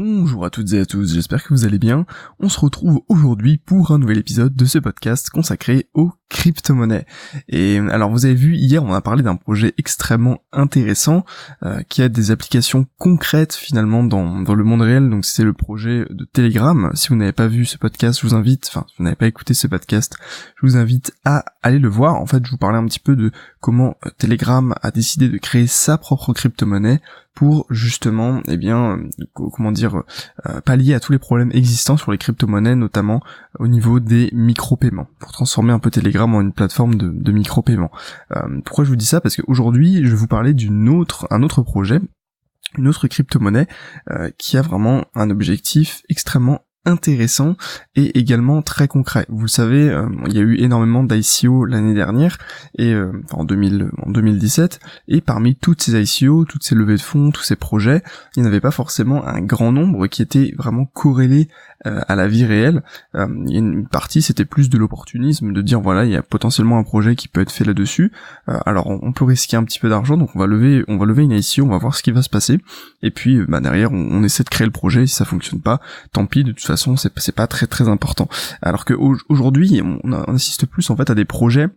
Bonjour à toutes et à tous, j'espère que vous allez bien. On se retrouve aujourd'hui pour un nouvel épisode de ce podcast consacré aux crypto-monnaies. Et alors vous avez vu, hier on a parlé d'un projet extrêmement intéressant euh, qui a des applications concrètes finalement dans, dans le monde réel. Donc c'est le projet de Telegram. Si vous n'avez pas vu ce podcast, je vous invite, enfin si vous n'avez pas écouté ce podcast, je vous invite à aller le voir. En fait je vous parlais un petit peu de comment euh, Telegram a décidé de créer sa propre crypto-monnaie pour justement, eh bien, euh, comment dire, euh, pallier à tous les problèmes existants sur les crypto-monnaies, notamment au niveau des micro-paiements, pour transformer un peu Telegram en une plateforme de, de micro-paiement. Euh, pourquoi je vous dis ça? Parce qu'aujourd'hui, je vais vous parler d'une autre, un autre projet, une autre crypto-monnaie qui a vraiment un objectif extrêmement intéressant et également très concret. Vous le savez, euh, il y a eu énormément d'ICO l'année dernière et euh, en, 2000, en 2017 et parmi toutes ces ICO, toutes ces levées de fonds, tous ces projets, il n'y avait pas forcément un grand nombre qui étaient vraiment corrélés euh, à la vie réelle. a une partie, c'était plus de l'opportunisme, de dire voilà, il y a potentiellement un projet qui peut être fait là-dessus. alors on, peut risquer un petit peu d'argent, donc on va lever, on va lever une ICO, on va voir ce qui va se passer. Et puis bah, derrière, on, on essaie de créer le projet. Si ça fonctionne pas, tant pis. De toute façon c'est pas très très important. Alors que aujourd'hui on, on assiste plus en fait à des projets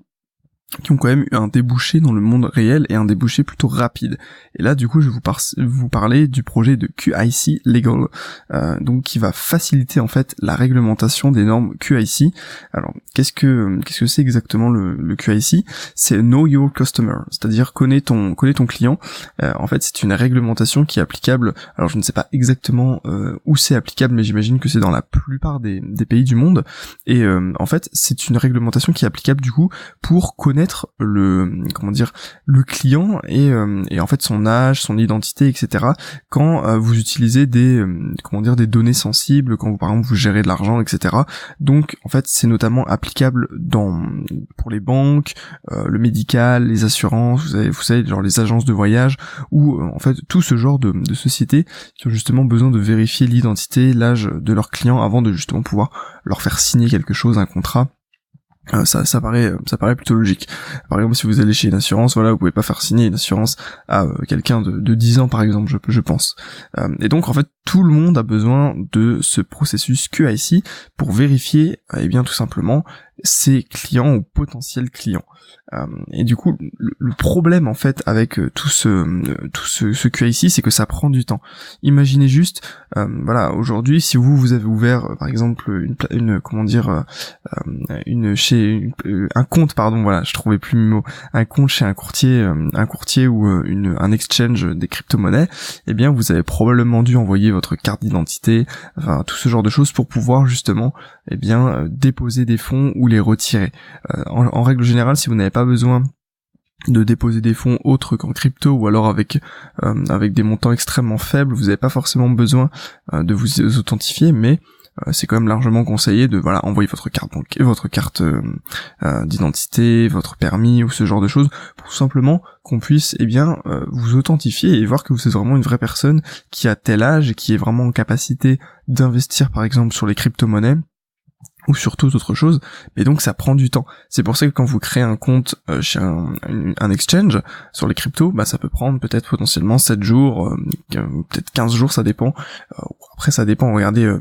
qui ont quand même eu un débouché dans le monde réel et un débouché plutôt rapide. Et là, du coup, je vais vous, vous parler du projet de QIC Legal, euh, donc qui va faciliter en fait la réglementation des normes QIC. Alors, qu'est-ce que qu'est-ce que c'est exactement le, le QIC C'est Know Your Customer, c'est-à-dire connais ton connais ton client. Euh, en fait, c'est une réglementation qui est applicable. Alors, je ne sais pas exactement euh, où c'est applicable, mais j'imagine que c'est dans la plupart des, des pays du monde. Et euh, en fait, c'est une réglementation qui est applicable du coup pour connaître le comment dire le client et, euh, et en fait son âge, son identité, etc. Quand euh, vous utilisez des euh, comment dire des données sensibles, quand vous par exemple vous gérez de l'argent, etc. Donc en fait c'est notamment applicable dans pour les banques, le médical, les assurances, vous savez, vous savez genre les agences de voyage ou en fait tout ce genre de, de sociétés qui ont justement besoin de vérifier l'identité, l'âge de leurs clients avant de justement pouvoir leur faire signer quelque chose, un contrat euh, ça, ça paraît, ça paraît plutôt logique. Par exemple, si vous allez chez une assurance, voilà, vous pouvez pas faire signer une assurance à euh, quelqu'un de, de 10 ans, par exemple, je, je pense. Euh, et donc, en fait, tout le monde a besoin de ce processus QIC pour vérifier, eh bien, tout simplement, ses clients ou potentiels clients. Euh, et du coup, le, problème en fait avec euh, tout ce euh, tout ce, ce QIC, c'est que ça prend du temps. Imaginez juste, voilà, aujourd'hui, si vous vous avez ouvert, par exemple, une, une comment dire, une chez un compte, pardon, voilà, je trouvais plus le mot, un compte chez un courtier, un courtier ou une, un exchange des crypto-monnaies, eh bien, vous avez probablement dû envoyer votre carte d'identité, enfin tout ce genre de choses pour pouvoir justement, eh bien, déposer des fonds ou retirer. En, en règle générale, si vous n'avez pas besoin de déposer des fonds autres qu'en crypto ou alors avec euh, avec des montants extrêmement faibles, vous n'avez pas forcément besoin euh, de vous authentifier, mais euh, c'est quand même largement conseillé de voilà envoyer votre carte bancaire, votre carte d'identité, votre permis ou ce genre de choses pour simplement qu'on puisse eh bien vous authentifier et voir que vous êtes vraiment une vraie personne qui a tel âge et qui est vraiment en capacité d'investir par exemple sur les crypto-monnaies ou sur toute autre chose, mais donc ça prend du temps. C'est pour ça que quand vous créez un compte euh, chez un, exchange sur les cryptos, bah ça peut prendre peut-être potentiellement 7 jours, euh, peut-être 15 jours, ça dépend. Euh, après ça dépend, regardez,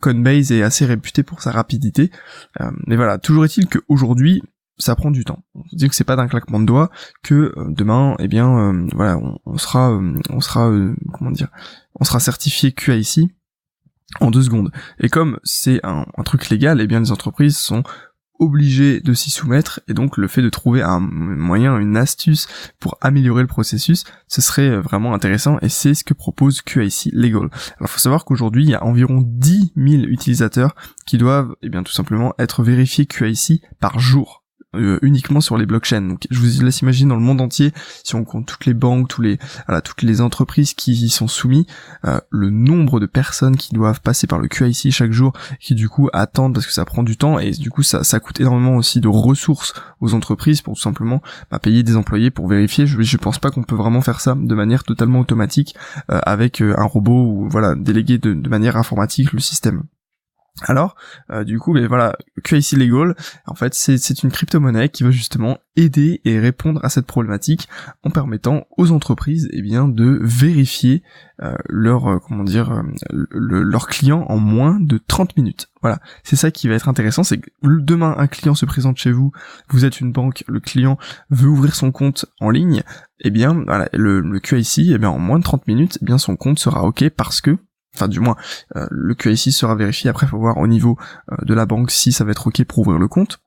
Coinbase est assez réputé pour sa rapidité. mais voilà, toujours est-il qu'aujourd'hui, ça prend du temps. On dit que c'est pas d'un claquement de doigts que demain, eh bien, voilà, on, sera, on sera, comment dire, on sera certifié QIC en deux secondes. Et comme c'est un, truc légal, et eh bien les entreprises sont obligées de s'y soumettre et donc le fait de trouver un moyen, une astuce pour améliorer le processus, ce serait vraiment intéressant et c'est ce que propose QIC Legal. Alors faut savoir qu'aujourd'hui il y a environ 10 000 utilisateurs qui doivent eh bien tout simplement être vérifiés QIC par jour. Euh, uniquement sur les blockchains. Donc je vous laisse imaginer dans le monde entier, si on compte toutes les banques, tous les toutes les entreprises qui y sont soumis, euh, le nombre de personnes qui doivent passer par le QIC chaque jour, qui du coup attendent parce que ça prend du temps et du coup ça, ça coûte énormément aussi de ressources aux entreprises pour tout simplement bah, payer des employés pour vérifier. Je, je pense pas qu'on peut vraiment faire ça de manière totalement automatique euh, avec un robot ou voilà déléguer de manière informatique le système. Alors, euh, du coup, mais voilà, QIC Legal, en fait, c'est une crypto-monnaie qui va justement aider et répondre à cette problématique en permettant aux entreprises, eh bien, de vérifier euh, leur, euh, comment dire, leurs clients en moins de 30 minutes. Voilà, c'est ça qui va être intéressant, c'est que demain un client se présente chez vous, vous êtes une banque, le client veut ouvrir son compte en ligne, eh bien, voilà, le, le QIC, eh bien, en moins de 30 minutes, eh bien, son compte sera ok parce que enfin du moins euh, le QIC sera vérifié, après faut voir au niveau euh, de la banque si ça va être ok pour ouvrir le compte.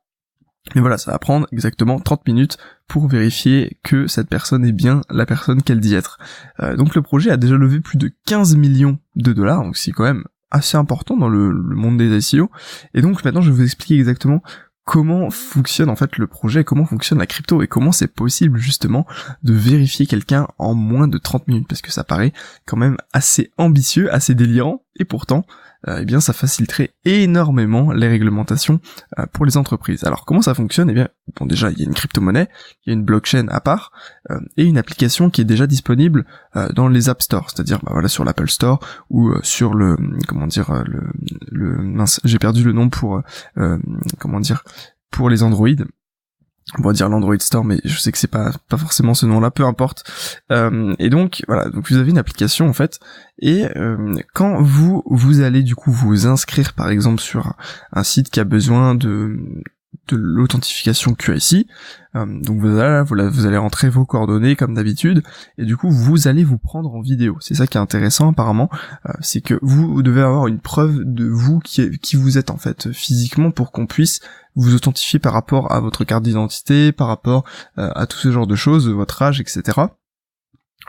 Mais voilà, ça va prendre exactement 30 minutes pour vérifier que cette personne est bien la personne qu'elle dit être. Euh, donc le projet a déjà levé plus de 15 millions de dollars, donc c'est quand même assez important dans le, le, monde des SEO. Et donc maintenant je vais vous expliquer exactement comment fonctionne en fait le projet, comment fonctionne la crypto et comment c'est possible justement de vérifier quelqu'un en moins de 30 minutes? Parce que ça paraît quand même assez ambitieux, assez délirant et pourtant eh bien ça faciliterait énormément les réglementations euh, pour les entreprises. Alors comment ça fonctionne? Eh bien bon déjà il y a une crypto-monnaie, il y a une blockchain à part euh, et une application qui est déjà disponible dans les App Store, c'est-à-dire bah, voilà sur l'Apple Store ou sur le comment dire le, le mince j'ai perdu le nom pour comment dire pour les Android on va dire l'Android Store, mais je sais que c'est pas pas forcément ce nom-là, peu importe. Euh, et donc voilà, donc vous avez une application en fait, et euh, quand vous vous allez du coup vous inscrire par exemple sur un site qui a besoin de de l'authentification QIC. Euh, donc vous allez, vous allez rentrer vos coordonnées comme d'habitude, et du coup vous allez vous prendre en vidéo. C'est ça qui est intéressant apparemment, euh, c'est que vous devez avoir une preuve de vous qui, qui vous êtes en fait physiquement pour qu'on puisse vous authentifier par rapport à votre carte d'identité, par rapport euh, à tout ce genre de choses, votre âge, etc.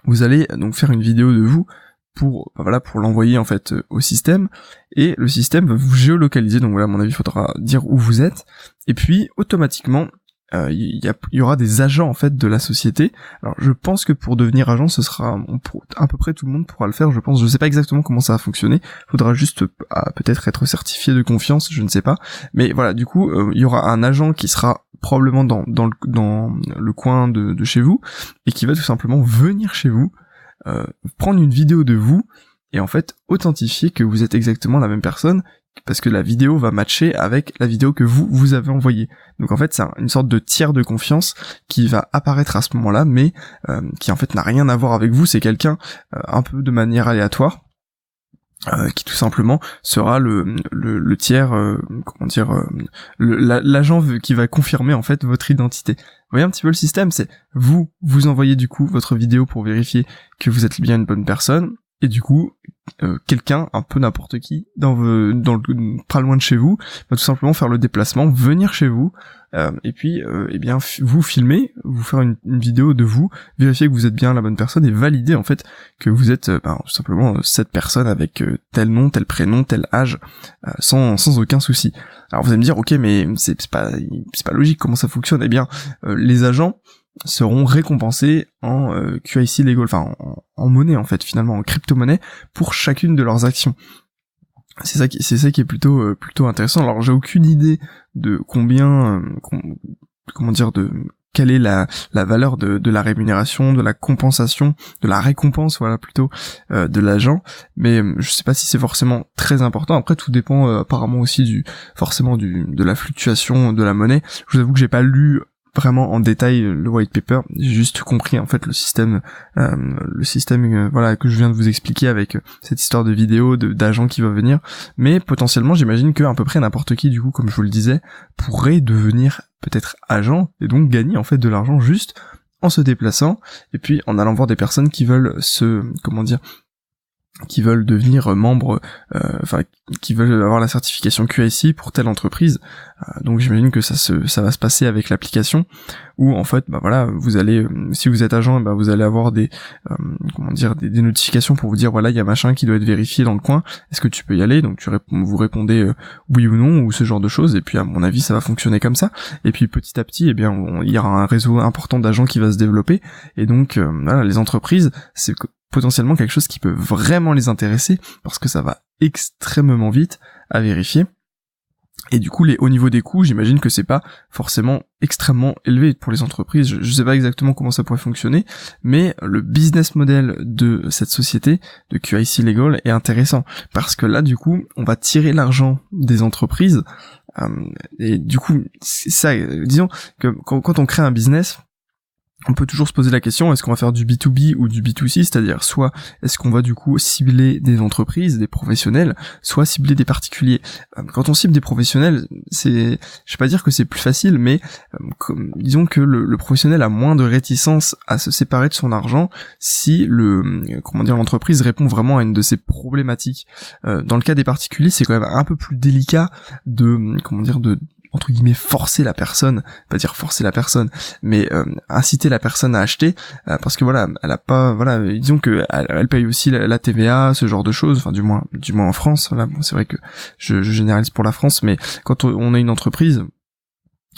Vous allez donc faire une vidéo de vous pour voilà pour l'envoyer en fait euh, au système et le système va vous géolocaliser donc voilà à mon avis il faudra dire où vous êtes et puis automatiquement euh, il y, y, aura des agents en fait de la société. Alors je pense que pour devenir agent, ce sera à peu près tout le monde pourra le faire. Je pense, je sais pas exactement comment ça va fonctionner. Faudra juste ah, peut-être être certifié de confiance, je ne sais pas. Mais voilà, du coup, euh, il y aura un agent qui sera probablement dans dans le, dans le coin de, de chez vous et qui va tout simplement venir chez vous euh, prendre une vidéo de vous et en fait authentifier que vous êtes exactement la même personne parce que la vidéo va matcher avec la vidéo que vous vous avez envoyée. Donc en fait c'est une sorte de tiers de confiance qui va apparaître à ce moment-là, mais euh, qui en fait n'a rien à voir avec vous. C'est quelqu'un euh, un peu de manière aléatoire. Qui tout simplement sera le, le, tiers, comment dire, l'agent qui va confirmer en fait votre identité. Voyez un petit peu le système, c'est vous, vous envoyez du coup votre vidéo pour vérifier que vous êtes bien une bonne personne, et du coup, euh, quelqu'un, un peu n'importe qui, dans, dans le, pas loin de chez vous, va tout simplement faire le déplacement, venir chez vous, euh, et puis, euh, eh bien, vous filmer, vous faire une, vidéo de vous, vérifier que vous êtes bien la bonne personne et valider en fait que vous êtes ben, tout simplement cette personne avec tel nom, tel prénom, tel âge, sans, sans aucun souci. Alors vous allez me dire, ok, mais c'est pas c'est pas logique comment ça fonctionne? Eh bien, les agents seront récompensés en QIC legal, enfin en, monnaie en fait finalement en crypto-monnaie pour chacune de leurs actions. C'est ça qui c'est ça qui est plutôt euh, plutôt intéressant. Alors j'ai aucune idée de combien euh, comment dire de quelle est la, la valeur de, de, la rémunération, de la compensation, de la récompense, voilà plutôt euh, de l'agent. Mais je sais pas si c'est forcément très important. Après, tout dépend apparemment aussi du forcément du de la fluctuation de la monnaie. Je vous avoue que j'ai pas lu vraiment en détail le white paper. J'ai juste compris en fait le système, euh, le système euh, voilà que je viens de vous expliquer avec cette histoire de vidéo d'agent qui va venir. Mais potentiellement, j'imagine que à peu près n'importe qui du coup, comme je vous le disais, pourrait devenir peut-être agent et donc gagner en fait de l'argent juste en se déplaçant et puis en allant voir des personnes qui veulent se comment dire qui veulent devenir membres, euh, enfin qui veulent avoir la certification QIC pour telle entreprise. Euh, donc j'imagine que ça se, ça va se passer avec l'application où en fait, bah voilà, vous allez, euh, si vous êtes agent, bah vous allez avoir des, comment dire, des, notifications pour vous dire voilà, il y a machin qui doit être vérifié dans le coin. Est-ce que tu peux y aller? Donc tu vous répondez oui ou non ou ce genre de choses. Et puis à mon avis, ça va fonctionner comme ça. Et puis petit à petit, eh bien, il y aura un réseau important d'agents qui va se développer. Et donc voilà, les entreprises, c'est potentiellement quelque chose qui peut vraiment les intéresser parce que ça va extrêmement vite à vérifier. Et du coup, les, au niveau des coûts, j'imagine que c'est pas forcément extrêmement élevé pour les entreprises. Je, je sais pas exactement comment ça pourrait fonctionner, mais le business model de cette société, de QIC Legal, est intéressant parce que là, du coup, on va tirer l'argent des entreprises. Euh, et du coup, ça. Disons que quand on crée un business, on peut toujours se poser la question, est-ce qu'on va faire du B2B ou du B2C, c'est-à-dire soit est-ce qu'on va du coup cibler des entreprises, des professionnels, soit cibler des particuliers. Euh, quand on cible des professionnels, c'est, je vais pas dire que c'est plus facile, mais euh, disons que le, professionnel a moins de réticence à se séparer de son argent si le, euh, comment dire, l'entreprise répond vraiment à une de ses problématiques. dans le cas des particuliers, c'est quand même un peu plus délicat de, comment dire, de entre guillemets forcer la personne, pas dire forcer la personne, mais euh, inciter la personne à acheter euh, parce que voilà, elle a pas voilà, disons que elle, paye aussi la, TVA, ce genre de choses, enfin du moins du moins en France, là bon, c'est vrai que je, je, généralise pour la France, mais quand on a une entreprise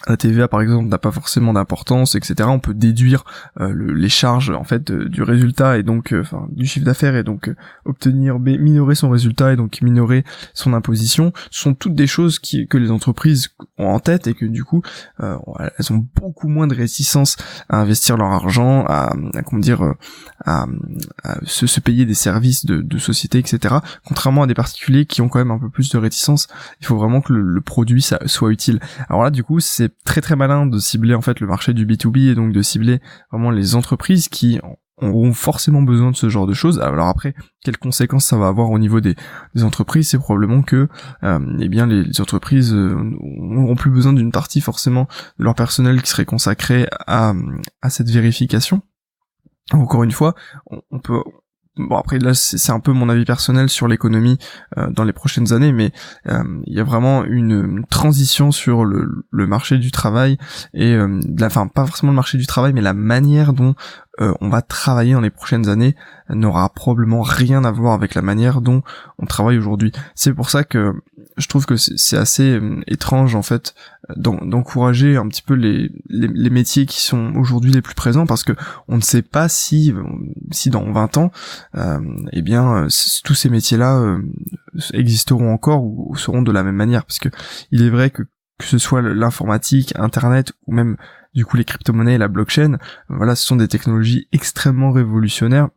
la TVA par exemple n'a pas forcément d'importance, etc. On peut déduire euh, les charges en fait du résultat et donc euh, enfin du chiffre d'affaires et donc euh, obtenir minorer son résultat et donc minorer son imposition. Ce sont toutes des choses que les entreprises ont en tête et que du coup elles ont beaucoup moins de réticence à investir leur argent, à, comment dire, à, se, payer des services de, société, etc. Contrairement à des particuliers qui ont quand même un peu plus de réticence, il faut vraiment que le, produit soit utile. Alors là du coup c'est très très malin de cibler en fait le marché du B2B et donc de cibler vraiment les entreprises qui auront forcément besoin de ce genre de choses. Alors après, quelles conséquences ça va avoir au niveau des, entreprises? C'est probablement que euh, eh bien les, entreprises euh, n'auront plus besoin d'une partie forcément de leur personnel qui serait consacré à, à cette vérification. Encore une fois, on peut bon après là c'est un peu mon avis personnel sur l'économie euh, dans les prochaines années mais euh, il y a vraiment une, transition sur le, le, marché du travail et euh, enfin pas forcément le marché du travail mais la manière dont on va travailler dans les prochaines années n'aura probablement rien à voir avec la manière dont on travaille aujourd'hui. C'est pour ça que je trouve que c'est assez étrange en fait d'encourager un petit peu les, métiers qui sont aujourd'hui les plus présents parce que on ne sait pas si si dans 20 ans euh, eh bien tous ces métiers là euh, existeront encore ou, seront de la même manière. Parce que il est vrai que que ce soit l'informatique, internet ou même du coup les crypto-monnaies et la blockchain, voilà, ce sont des technologies extrêmement révolutionnaires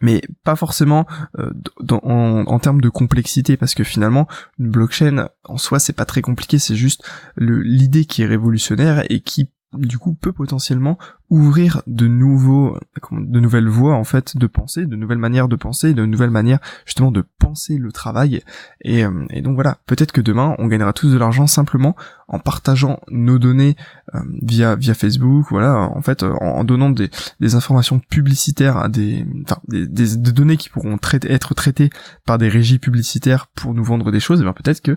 mais pas forcément euh, en, en, termes de complexité parce que finalement une blockchain en soi c'est pas très compliqué c'est juste l'idée qui est révolutionnaire et qui du coup peut potentiellement ouvrir de nouveaux de nouvelles voies en fait de penser de nouvelles manières de penser de nouvelles manières justement de penser le travail. Et, euh, et donc voilà. Peut-être que demain on gagnera tous de l'argent simplement en partageant nos données euh, via via Facebook voilà. En fait euh, en, donnant des, des informations publicitaires à des enfin des, des, données qui pourront être traitées par des régies publicitaires pour nous vendre des choses et bien peut-être que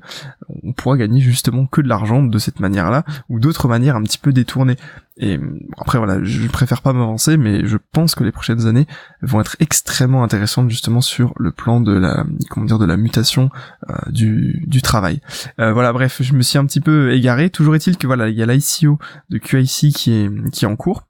on pourra gagner justement que de l'argent de cette manière là ou d'autres manières un petit peu détournées et après voilà, je préfère pas m'avancer, mais je pense que les prochaines années vont être extrêmement intéressantes justement sur le plan de la comment dire de la mutation euh, du, travail. Euh, voilà, bref, je me suis un petit peu égaré. Toujours est-il que voilà, il y a l'ICO de QIC qui est qui est en cours.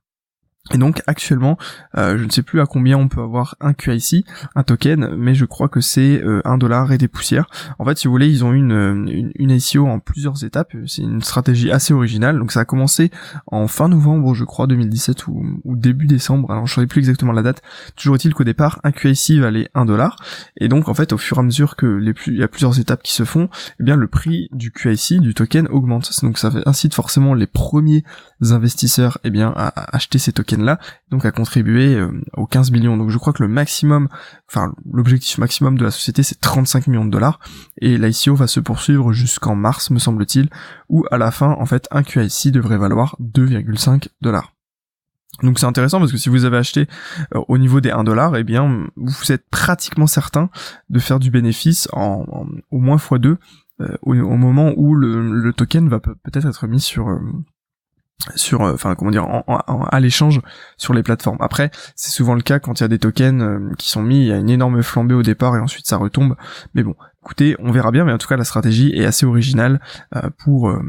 Et donc actuellement, euh, je ne sais plus à combien on peut avoir un QIC, un token, mais je crois que c'est euh, un dollar et des poussières. En fait, si vous voulez, ils ont une, une, une ICO en plusieurs étapes. C'est une stratégie assez originale. Donc ça a commencé en fin novembre, je crois, 2017 ou, ou début décembre. Alors je ne saurais plus exactement la date. Toujours est-il qu'au départ, un QIC valait un dollar. Et donc en fait, au fur et à mesure que les plus, il y a plusieurs étapes qui se font, eh bien le prix du QIC, du token, augmente. Donc ça incite forcément les premiers investisseurs eh bien à acheter ces tokens là, donc à contribuer euh, aux 15 millions. Donc je crois que le maximum, enfin l'objectif maximum de la société c'est 35 millions de dollars et l'ICO va se poursuivre jusqu'en mars me semble-t-il, où à la fin en fait un QIC devrait valoir 2,5 dollars. Donc c'est intéressant parce que si vous avez acheté euh, au niveau des 1 dollar, eh bien vous êtes pratiquement certain de faire du bénéfice en, au moins x2 euh, au, moment où le, token va peut-être être mis sur sur enfin comment dire à l'échange sur les plateformes. Après, c'est souvent le cas quand il y a des tokens qui sont mis, il y a une énorme flambée au départ et ensuite ça retombe. Mais bon, écoutez, on verra bien, mais en tout cas la stratégie est assez originale euh, pour euh,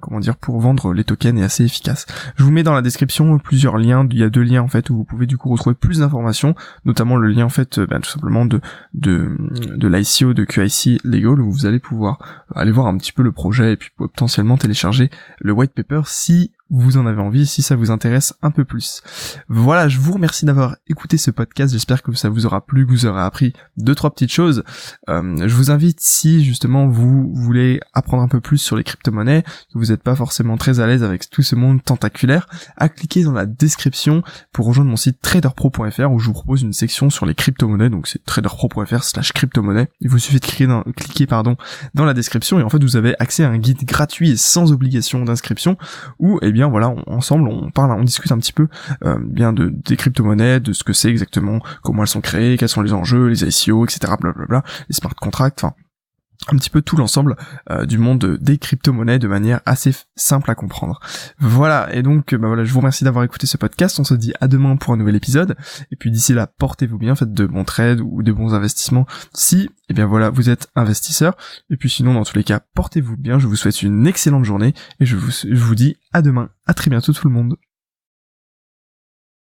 comment dire pour vendre les tokens et assez efficace. Je vous mets dans la description plusieurs liens. Il y a deux liens en fait où vous pouvez du coup retrouver plus d'informations, notamment le lien en fait ben, tout simplement de de de l'ICO de QIC Legal où vous allez pouvoir aller voir un petit peu le projet et puis potentiellement télécharger le white paper si vous en avez envie, si ça vous intéresse un peu plus. Voilà, je vous remercie d'avoir écouté ce podcast, j'espère que ça vous aura plu, que vous aurez appris deux, trois petites choses. Euh, je vous invite, si justement vous voulez apprendre un peu plus sur les crypto-monnaies, que vous n'êtes pas forcément très à l'aise avec tout ce monde tentaculaire, à cliquer dans la description pour rejoindre mon site traderpro.fr où je vous propose une section sur les crypto-monnaies, donc c'est traderpro.fr slash crypto-monnaie. Il vous suffit de cliquer dans, pardon, dans la description et en fait vous avez accès à un guide gratuit et sans obligation d'inscription où, eh bien, voilà, ensemble, on parle, on discute un petit peu euh, bien de des crypto-monnaies, de ce que c'est exactement, comment elles sont créées, quels sont les enjeux, les ICO, etc., blablabla, les smart contracts, un petit peu tout l'ensemble euh, du monde des crypto-monnaies de manière assez simple à comprendre. Voilà, et donc bah voilà, je vous remercie d'avoir écouté ce podcast, on se dit à demain pour un nouvel épisode, et puis d'ici là, portez-vous bien, faites de bons trades ou de bons investissements si, et eh bien voilà, vous êtes investisseur, et puis sinon dans tous les cas, portez-vous bien, je vous souhaite une excellente journée, et je vous, je vous dis à demain, à très bientôt tout le monde.